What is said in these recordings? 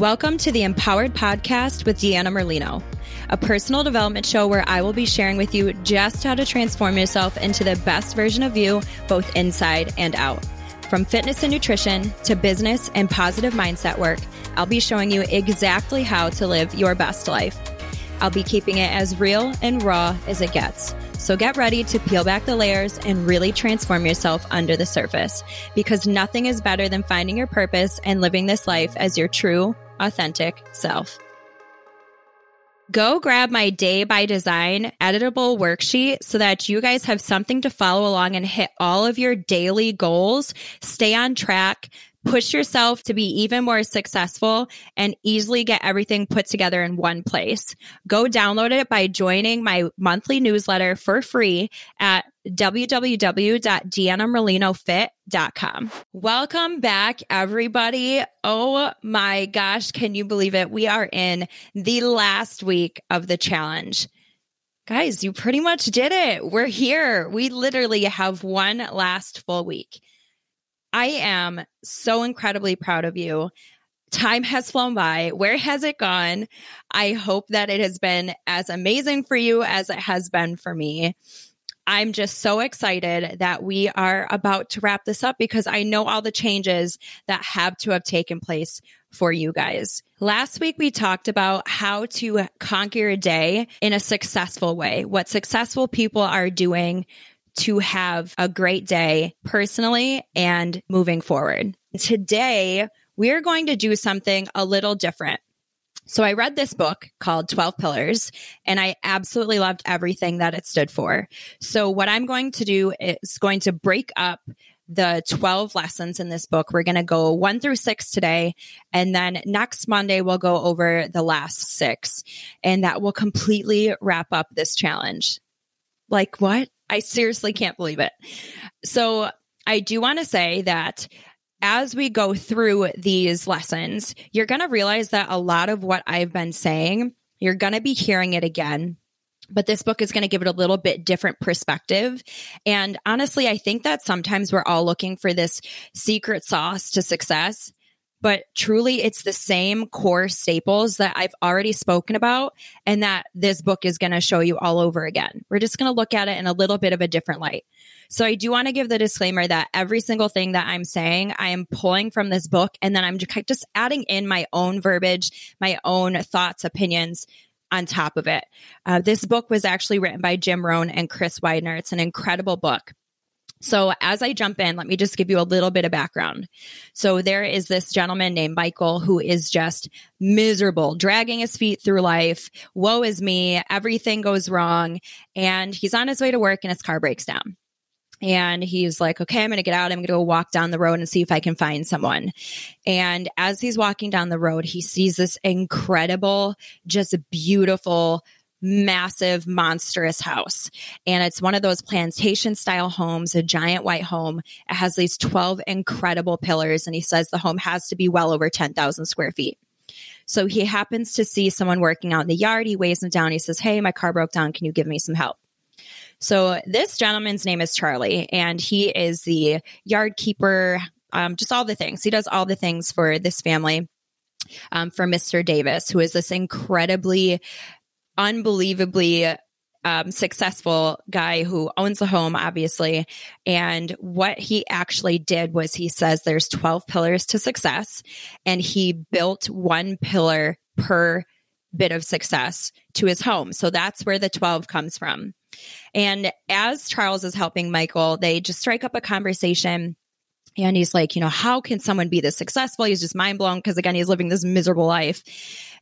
Welcome to the Empowered Podcast with Deanna Merlino, a personal development show where I will be sharing with you just how to transform yourself into the best version of you, both inside and out. From fitness and nutrition to business and positive mindset work, I'll be showing you exactly how to live your best life. I'll be keeping it as real and raw as it gets. So get ready to peel back the layers and really transform yourself under the surface because nothing is better than finding your purpose and living this life as your true, authentic self. Go grab my day by design editable worksheet so that you guys have something to follow along and hit all of your daily goals, stay on track, push yourself to be even more successful and easily get everything put together in one place. Go download it by joining my monthly newsletter for free at www.deannamerlinofit.com. Welcome back, everybody. Oh my gosh, can you believe it? We are in the last week of the challenge. Guys, you pretty much did it. We're here. We literally have one last full week. I am so incredibly proud of you. Time has flown by. Where has it gone? I hope that it has been as amazing for you as it has been for me. I'm just so excited that we are about to wrap this up because I know all the changes that have to have taken place for you guys. Last week, we talked about how to conquer a day in a successful way, what successful people are doing to have a great day personally and moving forward. Today, we're going to do something a little different. So I read this book called 12 Pillars and I absolutely loved everything that it stood for. So what I'm going to do is going to break up the 12 lessons in this book. We're going to go one through six today. And then next Monday, we'll go over the last six. And that will completely wrap up this challenge. Like, what? I seriously can't believe it. So I do want to say that as we go through these lessons, you're going to realize that a lot of what I've been saying, you're going to be hearing it again. But this book is going to give it a little bit different perspective. And honestly, I think that sometimes we're all looking for this secret sauce to success but truly it's the same core staples that I've already spoken about and that this book is going to show you all over again. We're just going to look at it in a little bit of a different light. So I do want to give the disclaimer that every single thing that I'm saying, I am pulling from this book and then I'm just adding in my own verbiage, my own thoughts, opinions on top of it. Uh, this book was actually written by Jim Rohn and Chris Widener. It's an incredible book. So, as I jump in, let me just give you a little bit of background. So, there is this gentleman named Michael who is just miserable, dragging his feet through life. Woe is me. Everything goes wrong. And he's on his way to work and his car breaks down. And he's like, okay, I'm going to get out. I'm going to go walk down the road and see if I can find someone. And as he's walking down the road, he sees this incredible, just beautiful massive, monstrous house. And it's one of those plantation style homes, a giant white home. It has these 12 incredible pillars. And he says the home has to be well over 10,000 square feet. So he happens to see someone working out in the yard. He waves them down. He says, Hey, my car broke down. Can you give me some help? So this gentleman's name is Charlie, and he is the yard keeper, um, just all the things. He does all the things for this family. Um, for Mr. Davis, who is this incredibly unbelievably um, successful guy who owns a home, obviously. And what he actually did was he says there's 12 pillars to success, and he built one pillar per bit of success to his home. So that's where the 12 comes from. And as Charles is helping Michael, they just strike up a conversation. And he's like, you know, how can someone be this successful? He's just mind blown because, again, he's living this miserable life.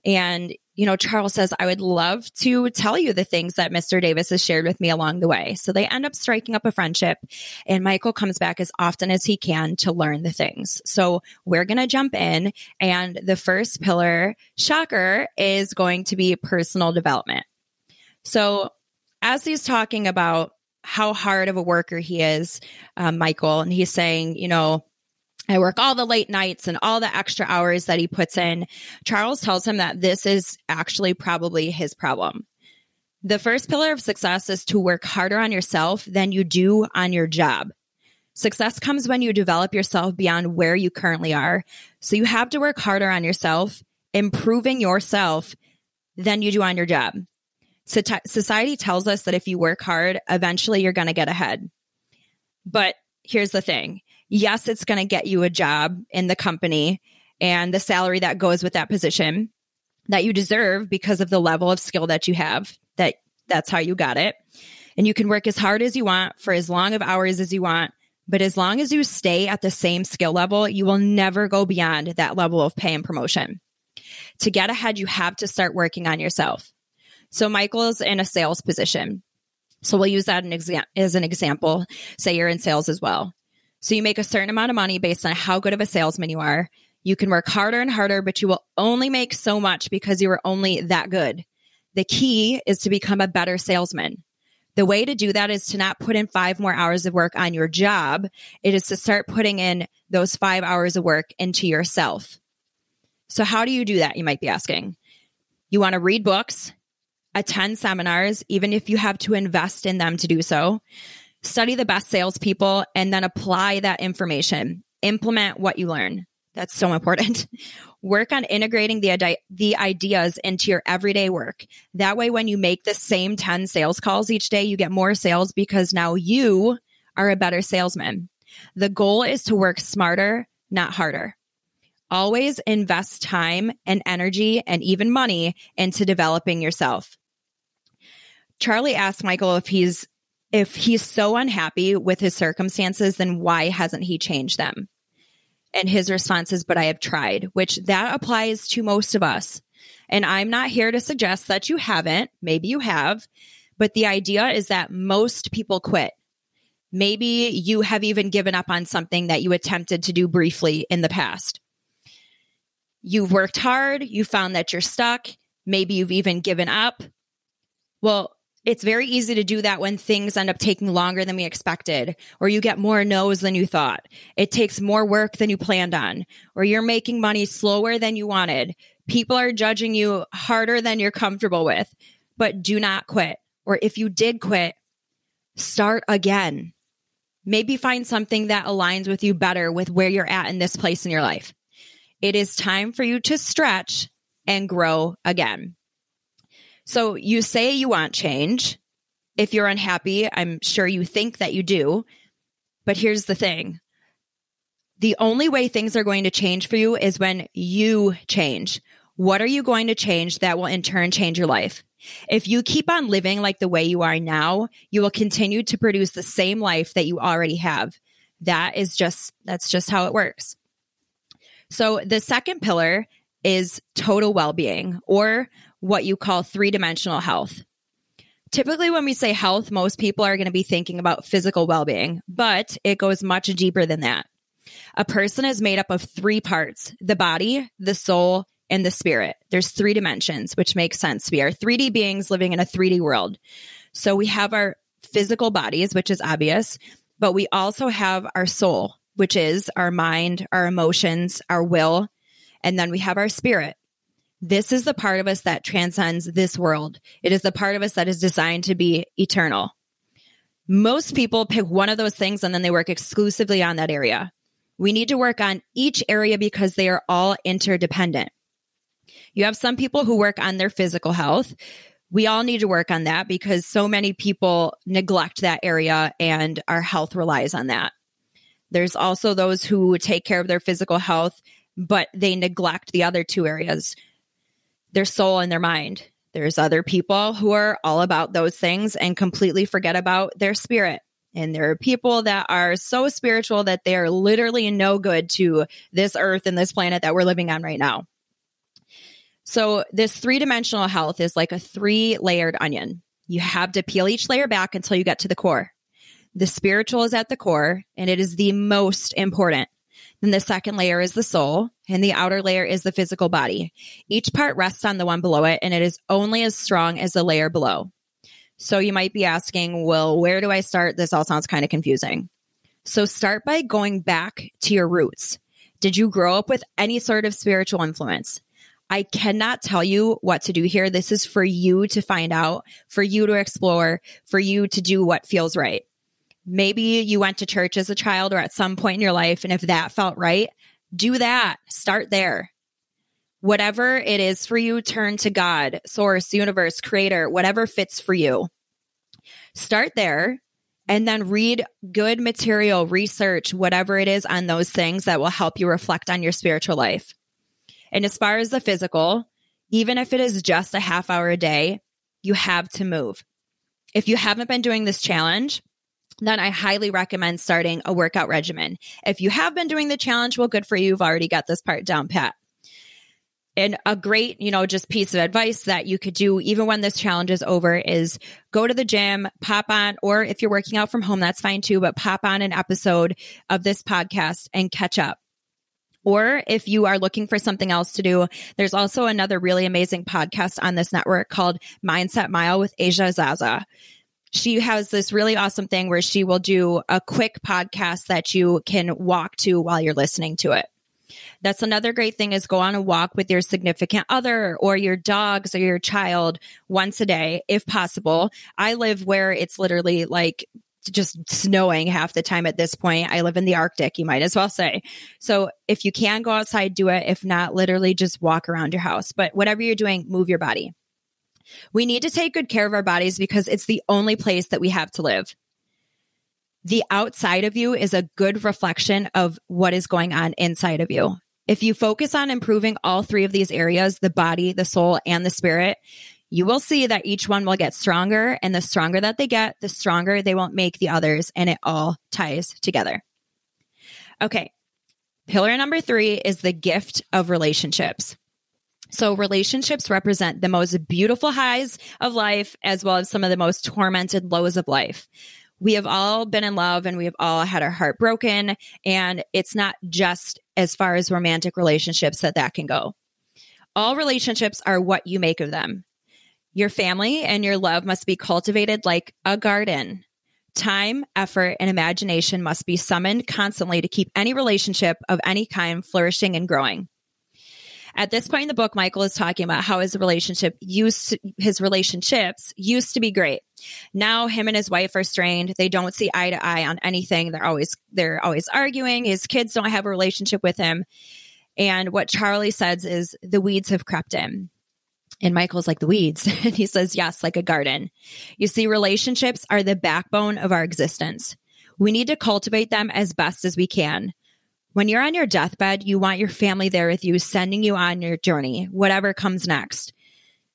And you know, Charles says, I would love to tell you the things that Mr. Davis has shared with me along the way. So they end up striking up a friendship, and Michael comes back as often as he can to learn the things. So we're going to jump in. And the first pillar, shocker, is going to be personal development. So as he's talking about how hard of a worker he is, um, Michael, and he's saying, you know, I work all the late nights and all the extra hours that he puts in. Charles tells him that this is actually probably his problem. The first pillar of success is to work harder on yourself than you do on your job. Success comes when you develop yourself beyond where you currently are. So you have to work harder on yourself improving yourself than you do on your job. Society tells us that if you work hard, eventually you're going to get ahead. But here's the thing. Yes, it's going to get you a job in the company and the salary that goes with that position that you deserve because of the level of skill that you have that that's how you got it. And you can work as hard as you want for as long of hours as you want but as long as you stay at the same skill level you will never go beyond that level of pay and promotion. To get ahead you have to start working on yourself so michael's in a sales position so we'll use that as an example say you're in sales as well so you make a certain amount of money based on how good of a salesman you are you can work harder and harder, but you will only make so much because you are only that good. The key is to become a better salesman. The way to do that is to not put in five more hours of work on your job. It is to start putting in those five hours of work into yourself. So, how do you do that? You might be asking. You want to read books, attend seminars, even if you have to invest in them to do so, study the best salespeople, and then apply that information. Implement what you learn. That's so important. work on integrating the, the ideas into your everyday work. That way, when you make the same 10 sales calls each day, you get more sales because now you are a better salesman. The goal is to work smarter, not harder. Always invest time and energy and even money into developing yourself. Charlie asks Michael if he's if he's so unhappy with his circumstances, then why hasn't he changed them? And his response is, but I have tried, which that applies to most of us. And I'm not here to suggest that you haven't. Maybe you have. But the idea is that most people quit. Maybe you have even given up on something that you attempted to do briefly in the past. You've worked hard, you found that you're stuck, maybe you've even given up. Well, it's very easy to do that when things end up taking longer than we expected, or you get more no's than you thought. It takes more work than you planned on, or you're making money slower than you wanted. People are judging you harder than you're comfortable with, but do not quit. Or if you did quit, start again. Maybe find something that aligns with you better with where you're at in this place in your life. It is time for you to stretch and grow again. So you say you want change. If you're unhappy, I'm sure you think that you do. But here's the thing the only way things are going to change for you is when you change. What are you going to change that will in turn change your life? If you keep on living like the way you are now, you will continue to produce the same life that you already have. That is just, that's just how it works. So the second pillar is total well being, or what you call three dimensional health. Typically, when we say health, most people are going to be thinking about physical well being, but it goes much deeper than that. A person is made up of three parts the body, the soul, and the spirit. There's three dimensions, which makes sense. We are 3D beings living in a 3D world. So we have our physical bodies, which is obvious, but we also have our soul, which is our mind, our emotions, our will, and then we have our spirit, this is the part of us that transcends this world. It is the part of us that is designed to be eternal. Most people pick one of those things and then they work exclusively on that area. We need to work on each area because they are all interdependent. You have some people who work on their physical health. We all need to work on that because so many people neglect that area and our health relies on that. There's also those who take care of their physical health, but they neglect the other two areas their soul and their mind. There's other people who are all about those things and completely forget about their spirit. And there are people that are so spiritual that they are literally no good to this earth and this planet that we're living on right now. So, this three dimensional health is like a three layered onion. You have to peel each layer back until you get to the core. The spiritual is at the core, and it is the most important. Then the second layer is the soul, and the outer layer is the physical body. Each part rests on the one below it, and it is only as strong as the layer below. So you might be asking, well, where do I start? This all sounds kind of confusing. So start by going back to your roots. Did you grow up with any sort of spiritual influence? I cannot tell you what to do here. This is for you to find out, for you to explore, for you to do what feels right. Maybe you went to church as a child or at some point in your life. And if that felt right, do that. Start there. Whatever it is for you, turn to God, source, universe, creator, whatever fits for you. Start there and then read good material, research, whatever it is on those things that will help you reflect on your spiritual life. And as far as the physical, even if it is just a half hour a day, you have to move. If you haven't been doing this challenge, then I highly recommend starting a workout regimen. If you have been doing the challenge, well, good for you. You've already got this part down pat. And a great, you know, just piece of advice that you could do even when this challenge is over is go to the gym, pop on, or if you're working out from home, that's fine too, but pop on an episode of this podcast and catch up. Or if you are looking for something else to do, there's also another really amazing podcast on this network called Mindset Mile with Asia Zaza. She has this really awesome thing where she will do a quick podcast that you can walk to while you're listening to it. That's another great thing is go on a walk with your significant other or your dogs or your child once a day, if possible. I live where it's literally like just snowing half the time at this point. I live in the Arctic, you might as well say. So if you can go outside, do it. If not, literally just walk around your house. But whatever you're doing, move your body. We need to take good care of our bodies because it's the only place that we have to live. The outside of you is a good reflection of what is going on inside of you. If you focus on improving all three of these areas, the body, the soul, and the spirit, you will see that each one will get stronger. And the stronger that they get, the stronger they won't make the others. And it all ties together. Okay. Pillar number three is the gift of relationships. So relationships represent the most beautiful highs of life as well as some of the most tormented lows of life. We have all been in love and we have all had our heart broken. And it's not just as far as romantic relationships that that can go. All relationships are what you make of them. Your family and your love must be cultivated like a garden. Time, effort, and imagination must be summoned constantly to keep any relationship of any kind flourishing and growing. At this point in the book, Michael is talking about how his relationship used to, his relationships used to be great. Now him and his wife are strained. They don't see eye to eye on anything. They're always they're always arguing. His kids don't have a relationship with him. And what Charlie says is the weeds have crept in. And Michael's like the weeds. and he says, yes, like a garden. You see, relationships are the backbone of our existence. We need to cultivate them as best as we can. When you're on your deathbed, you want your family there with you, sending you on your journey, whatever comes next.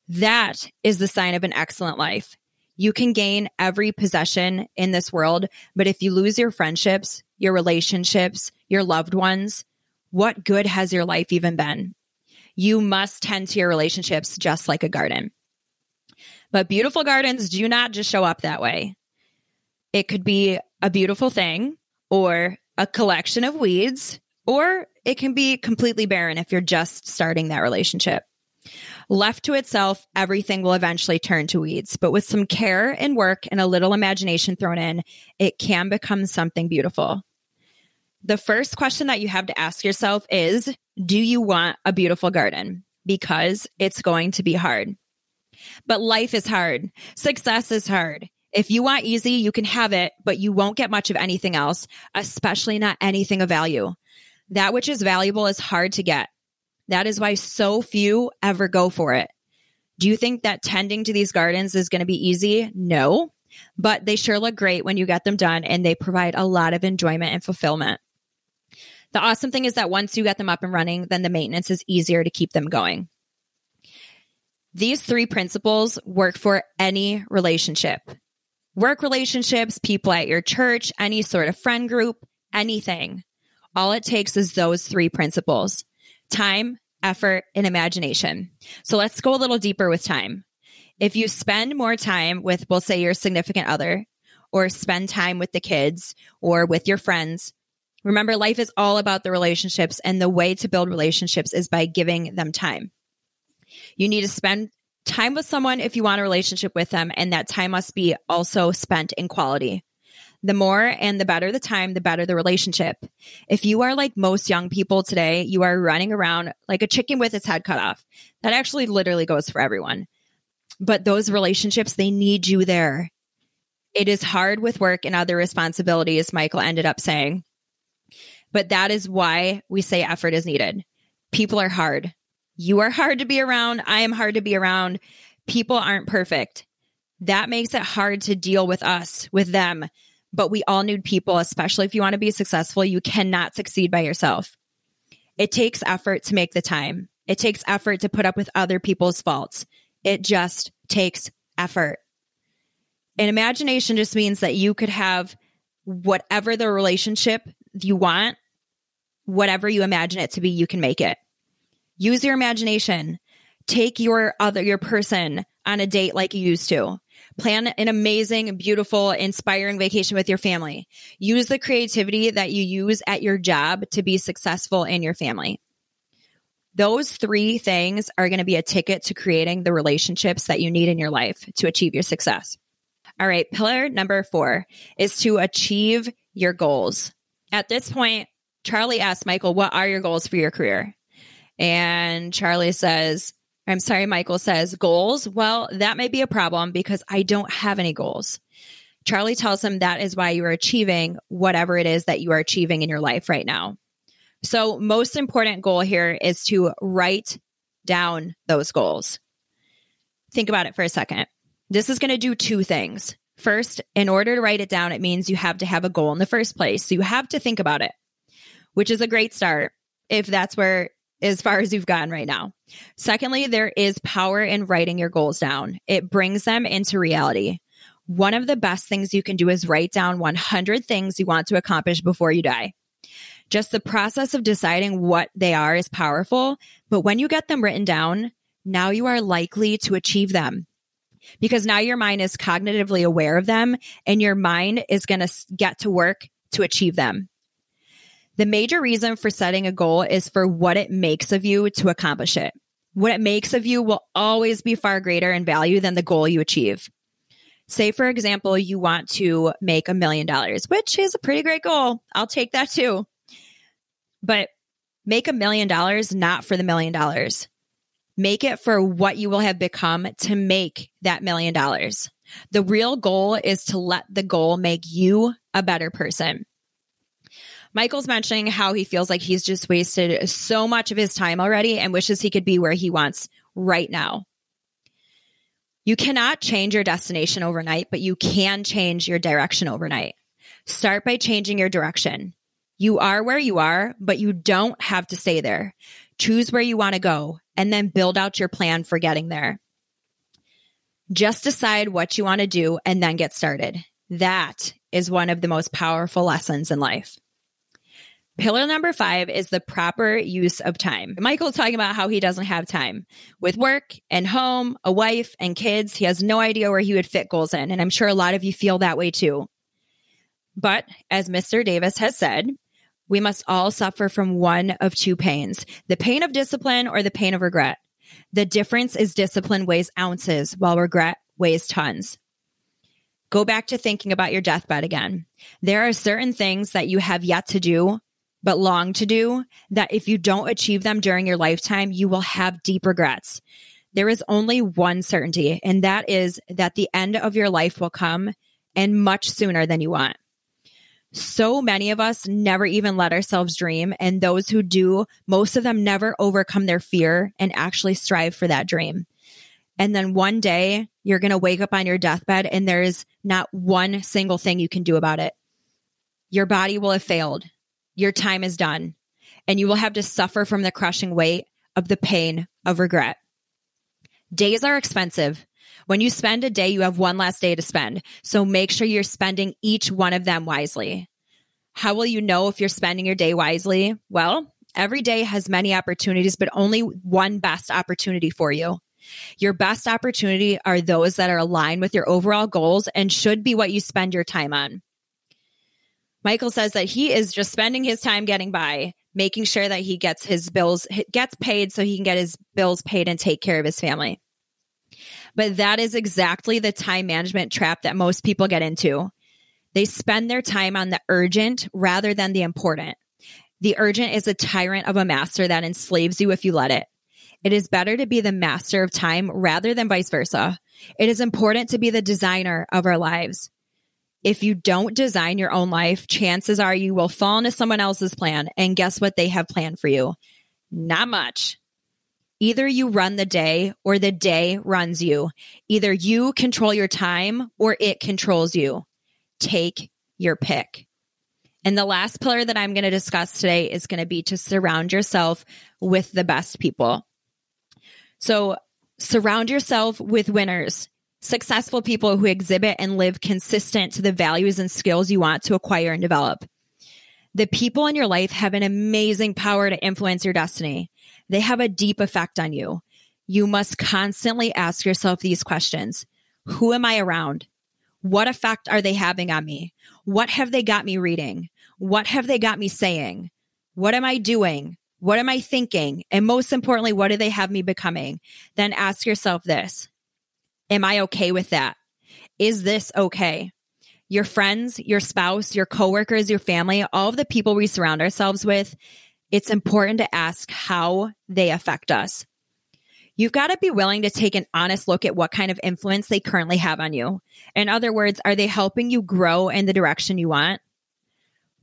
That is the sign of an excellent life. You can gain every possession in this world, but if you lose your friendships, your relationships, your loved ones, what good has your life even been? you must tend to your relationships just like a garden. But beautiful gardens do not just show up that way. It could be a beautiful thing or a collection of weeds, or it can be completely barren if you're just starting that relationship. Left to itself, everything will eventually turn to weeds, but with some care and work and a little imagination thrown in, it can become something beautiful. The first question that you have to ask yourself is Do you want a beautiful garden? Because it's going to be hard. But life is hard. Success is hard. If you want easy, you can have it, but you won't get much of anything else, especially not anything of value. That which is valuable is hard to get. That is why so few ever go for it. Do you think that tending to these gardens is going to be easy? No, but they sure look great when you get them done and they provide a lot of enjoyment and fulfillment. The awesome thing is that once you get them up and running, then the maintenance is easier to keep them going. These three principles work for any relationship work relationships, people at your church, any sort of friend group, anything. All it takes is those three principles time, effort, and imagination. So let's go a little deeper with time. If you spend more time with, we'll say, your significant other, or spend time with the kids or with your friends, Remember, life is all about the relationships, and the way to build relationships is by giving them time. You need to spend time with someone if you want a relationship with them, and that time must be also spent in quality. The more and the better the time, the better the relationship. If you are like most young people today, you are running around like a chicken with its head cut off. That actually literally goes for everyone. But those relationships, they need you there. It is hard with work and other responsibilities, Michael ended up saying. But that is why we say effort is needed. People are hard. You are hard to be around. I am hard to be around. People aren't perfect. That makes it hard to deal with us, with them. But we all need people, especially if you want to be successful. You cannot succeed by yourself. It takes effort to make the time. It takes effort to put up with other people's faults. It just takes effort. And imagination just means that you could have whatever the relationship you want, whatever you imagine it to be, you can make it. Use your imagination. Take your other, your person on a date like you used to. Plan an amazing, beautiful, inspiring vacation with your family. Use the creativity that you use at your job to be successful in your family. Those three things are going to be a ticket to creating the relationships that you need in your life to achieve your success. All right, pillar number four is to achieve your goals. At this point, Charlie asks Michael, What are your goals for your career? And Charlie says, I'm sorry, Michael says, Goals? Well, that may be a problem because I don't have any goals. Charlie tells him that is why you are achieving whatever it is that you are achieving in your life right now. So, most important goal here is to write down those goals. Think about it for a second. This is going to do two things. First, in order to write it down, it means you have to have a goal in the first place. So you have to think about it, which is a great start if that's where as far as you've gotten right now. Secondly, there is power in writing your goals down. It brings them into reality. One of the best things you can do is write down 100 things you want to accomplish before you die. Just the process of deciding what they are is powerful, but when you get them written down, now you are likely to achieve them because now your mind is cognitively aware of them and your mind is going to get to work to achieve them. The major reason for setting a goal is for what it makes of you to accomplish it. What it makes of you will always be far greater in value than the goal you achieve. Say, for example, you want to make a million dollars, which is a pretty great goal. I'll take that too. But make a million dollars not for the million dollars. Make it for what you will have become to make that million dollars. The real goal is to let the goal make you a better person. Michael's mentioning how he feels like he's just wasted so much of his time already and wishes he could be where he wants right now. You cannot change your destination overnight, but you can change your direction overnight. Start by changing your direction. You are where you are, but you don't have to stay there. Choose where you want to go and then build out your plan for getting there. Just decide what you want to do and then get started. That is one of the most powerful lessons in life. Pillar number five is the proper use of time. Michael's talking about how he doesn't have time with work and home, a wife and kids. He has no idea where he would fit goals in. And I'm sure a lot of you feel that way too. But as Mr. Davis has said, we must all suffer from one of two pains the pain of discipline or the pain of regret. The difference is discipline weighs ounces while regret weighs tons. Go back to thinking about your deathbed again. There are certain things that you have yet to do, but long to do, that if you don't achieve them during your lifetime, you will have deep regrets. There is only one certainty, and that is that the end of your life will come and much sooner than you want. So many of us never even let ourselves dream. And those who do, most of them never overcome their fear and actually strive for that dream. And then one day you're going to wake up on your deathbed and there's not one single thing you can do about it. Your body will have failed. Your time is done. And you will have to suffer from the crushing weight of the pain of regret. Days are expensive. When you spend a day, you have one last day to spend. So make sure you're spending each one of them wisely. How will you know if you're spending your day wisely? Well, every day has many opportunities, but only one best opportunity for you. Your best opportunity are those that are aligned with your overall goals and should be what you spend your time on. Michael says that he is just spending his time getting by, making sure that he gets his bills, gets paid so he can get his bills paid and take care of his family. But that is exactly the time management trap that most people get into. They spend their time on the urgent rather than the important. The urgent is a tyrant of a master that enslaves you if you let it. It is better to be the master of time rather than vice versa. It is important to be the designer of our lives. If you don't design your own life, chances are you will fall into someone else's plan. And guess what they have planned for you? Not much. Either you run the day or the day runs you. Either you control your time or it controls you. Take your pick. And the last pillar that I'm going to discuss today is going to be to surround yourself with the best people. So surround yourself with winners, successful people who exhibit and live consistent to the values and skills you want to acquire and develop. The people in your life have an amazing power to influence your destiny. They have a deep effect on you. You must constantly ask yourself these questions. Who am I around? What effect are they having on me? What have they got me reading? What have they got me saying? What am I doing? What am I thinking? And most importantly, what do they have me becoming? Then ask yourself this Am I okay with that? Is this okay? Your friends, your spouse, your coworkers, your family, all of the people we surround ourselves with, it's important to ask how they affect us. You've got to be willing to take an honest look at what kind of influence they currently have on you. In other words, are they helping you grow in the direction you want?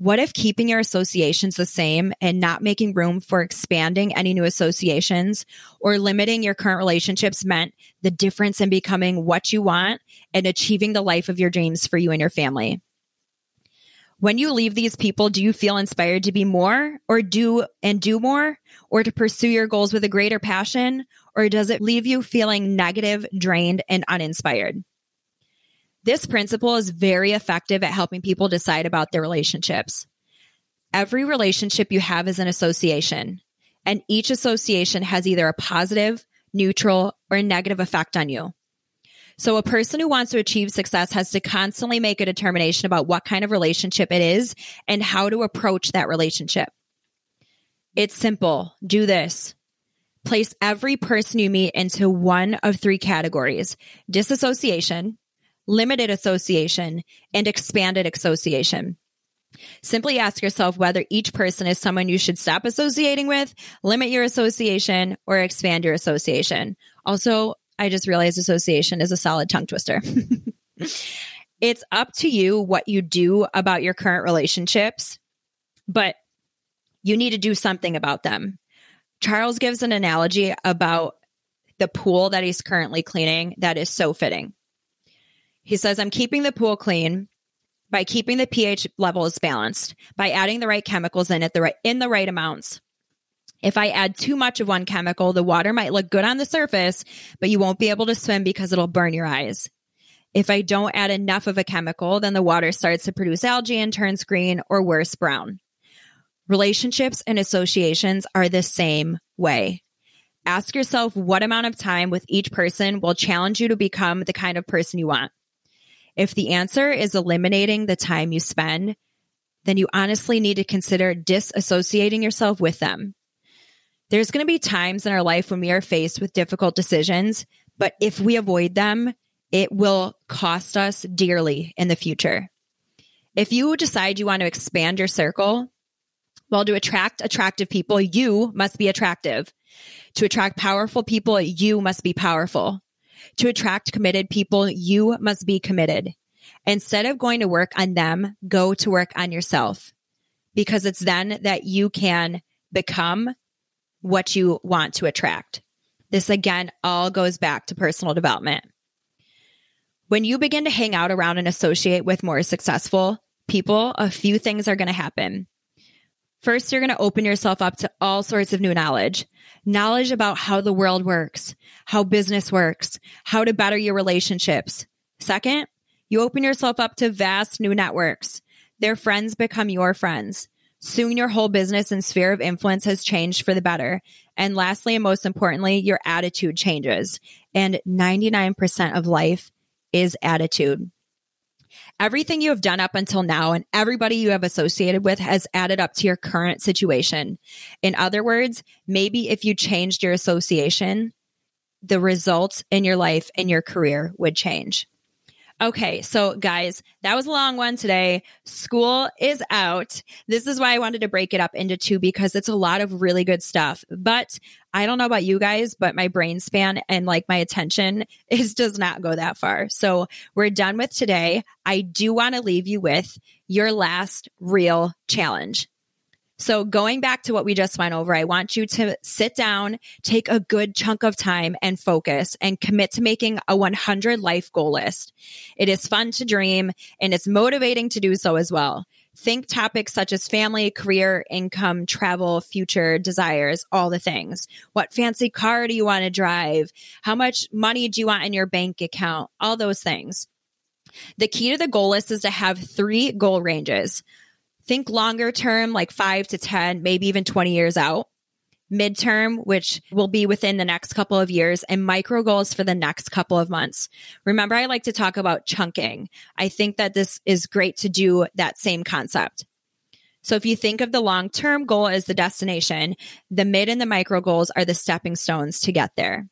What if keeping your associations the same and not making room for expanding any new associations or limiting your current relationships meant the difference in becoming what you want and achieving the life of your dreams for you and your family? When you leave these people, do you feel inspired to be more or do and do more or to pursue your goals with a greater passion? Or does it leave you feeling negative, drained, and uninspired? This principle is very effective at helping people decide about their relationships. Every relationship you have is an association, and each association has either a positive, neutral, or negative effect on you. So, a person who wants to achieve success has to constantly make a determination about what kind of relationship it is and how to approach that relationship. It's simple. Do this. Place every person you meet into one of three categories disassociation, limited association, and expanded association. Simply ask yourself whether each person is someone you should stop associating with, limit your association, or expand your association. Also, I just realized association is a solid tongue twister. it's up to you what you do about your current relationships, but you need to do something about them. Charles gives an analogy about the pool that he's currently cleaning that is so fitting. He says, I'm keeping the pool clean by keeping the pH levels balanced, by adding the right chemicals in it the right in the right amounts. If I add too much of one chemical, the water might look good on the surface, but you won't be able to swim because it'll burn your eyes. If I don't add enough of a chemical, then the water starts to produce algae and turns green or worse, brown. Relationships and associations are the same way. Ask yourself what amount of time with each person will challenge you to become the kind of person you want. If the answer is eliminating the time you spend, then you honestly need to consider disassociating yourself with them. There's going to be times in our life when we are faced with difficult decisions, but if we avoid them, it will cost us dearly in the future. If you decide you want to expand your circle, well, to attract attractive people, you must be attractive. To attract powerful people, you must be powerful. To attract committed people, you must be committed. Instead of going to work on them, go to work on yourself because it's then that you can become what you want to attract. This again all goes back to personal development. When you begin to hang out around and associate with more successful people, a few things are going to happen. First, you're going to open yourself up to all sorts of new knowledge knowledge about how the world works, how business works, how to better your relationships. Second, you open yourself up to vast new networks. Their friends become your friends. Soon your whole business and sphere of influence has changed for the better. And lastly, and most importantly, your attitude changes. And 99% of life is attitude. Everything you have done up until now and everybody you have associated with has added up to your current situation. In other words, maybe if you changed your association, the results in your life and your career would change. Okay, so guys, that was a long one today. School is out. This is why I wanted to break it up into two because it's a lot of really good stuff. But I don't know about you guys, but my brain span and like my attention is does not go that far. So we're done with today. I do want to leave you with your last real challenge. So, going back to what we just went over, I want you to sit down, take a good chunk of time and focus and commit to making a 100 life goal list. It is fun to dream and it's motivating to do so as well. Think topics such as family, career, income, travel, future, desires, all the things. What fancy car do you want to drive? How much money do you want in your bank account? All those things. The key to the goal list is to have three goal ranges think longer term, like five to 10, maybe even 20 years out. Midterm, which will be within the next couple of years, and micro goals for the next couple of months. Remember, I like to talk about chunking. I think that this is great to do that same concept. So if you think of the long term goal as the destination, the mid and the micro goals are the stepping stones to get there.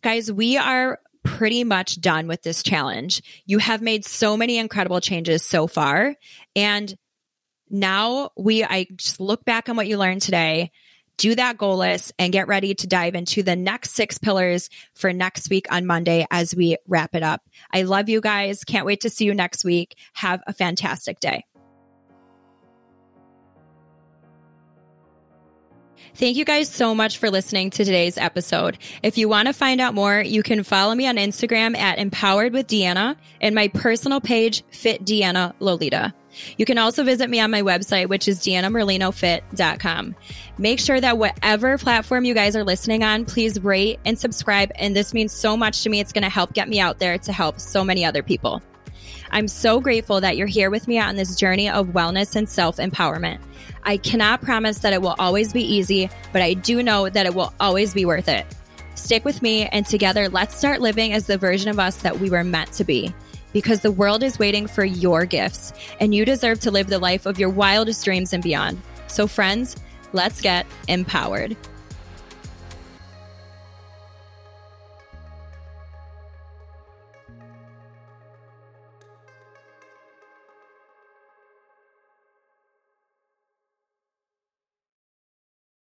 Guys, we are pretty much done with this challenge. You have made so many incredible changes so far. And now we, I just look back on what you learned today, do that goal list and get ready to dive into the next six pillars for next week on Monday as we wrap it up. I love you guys. Can't wait to see you next week. Have a fantastic day. Thank you guys so much for listening to today's episode. If you want to find out more, you can follow me on Instagram at Empowered with Deanna and my personal page, Fit Deanna Lolita. You can also visit me on my website, which is deannamerlinofit.com. Make sure that whatever platform you guys are listening on, please rate and subscribe. And this means so much to me. It's going to help get me out there to help so many other people. I'm so grateful that you're here with me on this journey of wellness and self empowerment. I cannot promise that it will always be easy, but I do know that it will always be worth it. Stick with me, and together, let's start living as the version of us that we were meant to be because the world is waiting for your gifts and you deserve to live the life of your wildest dreams and beyond. So, friends, let's get empowered.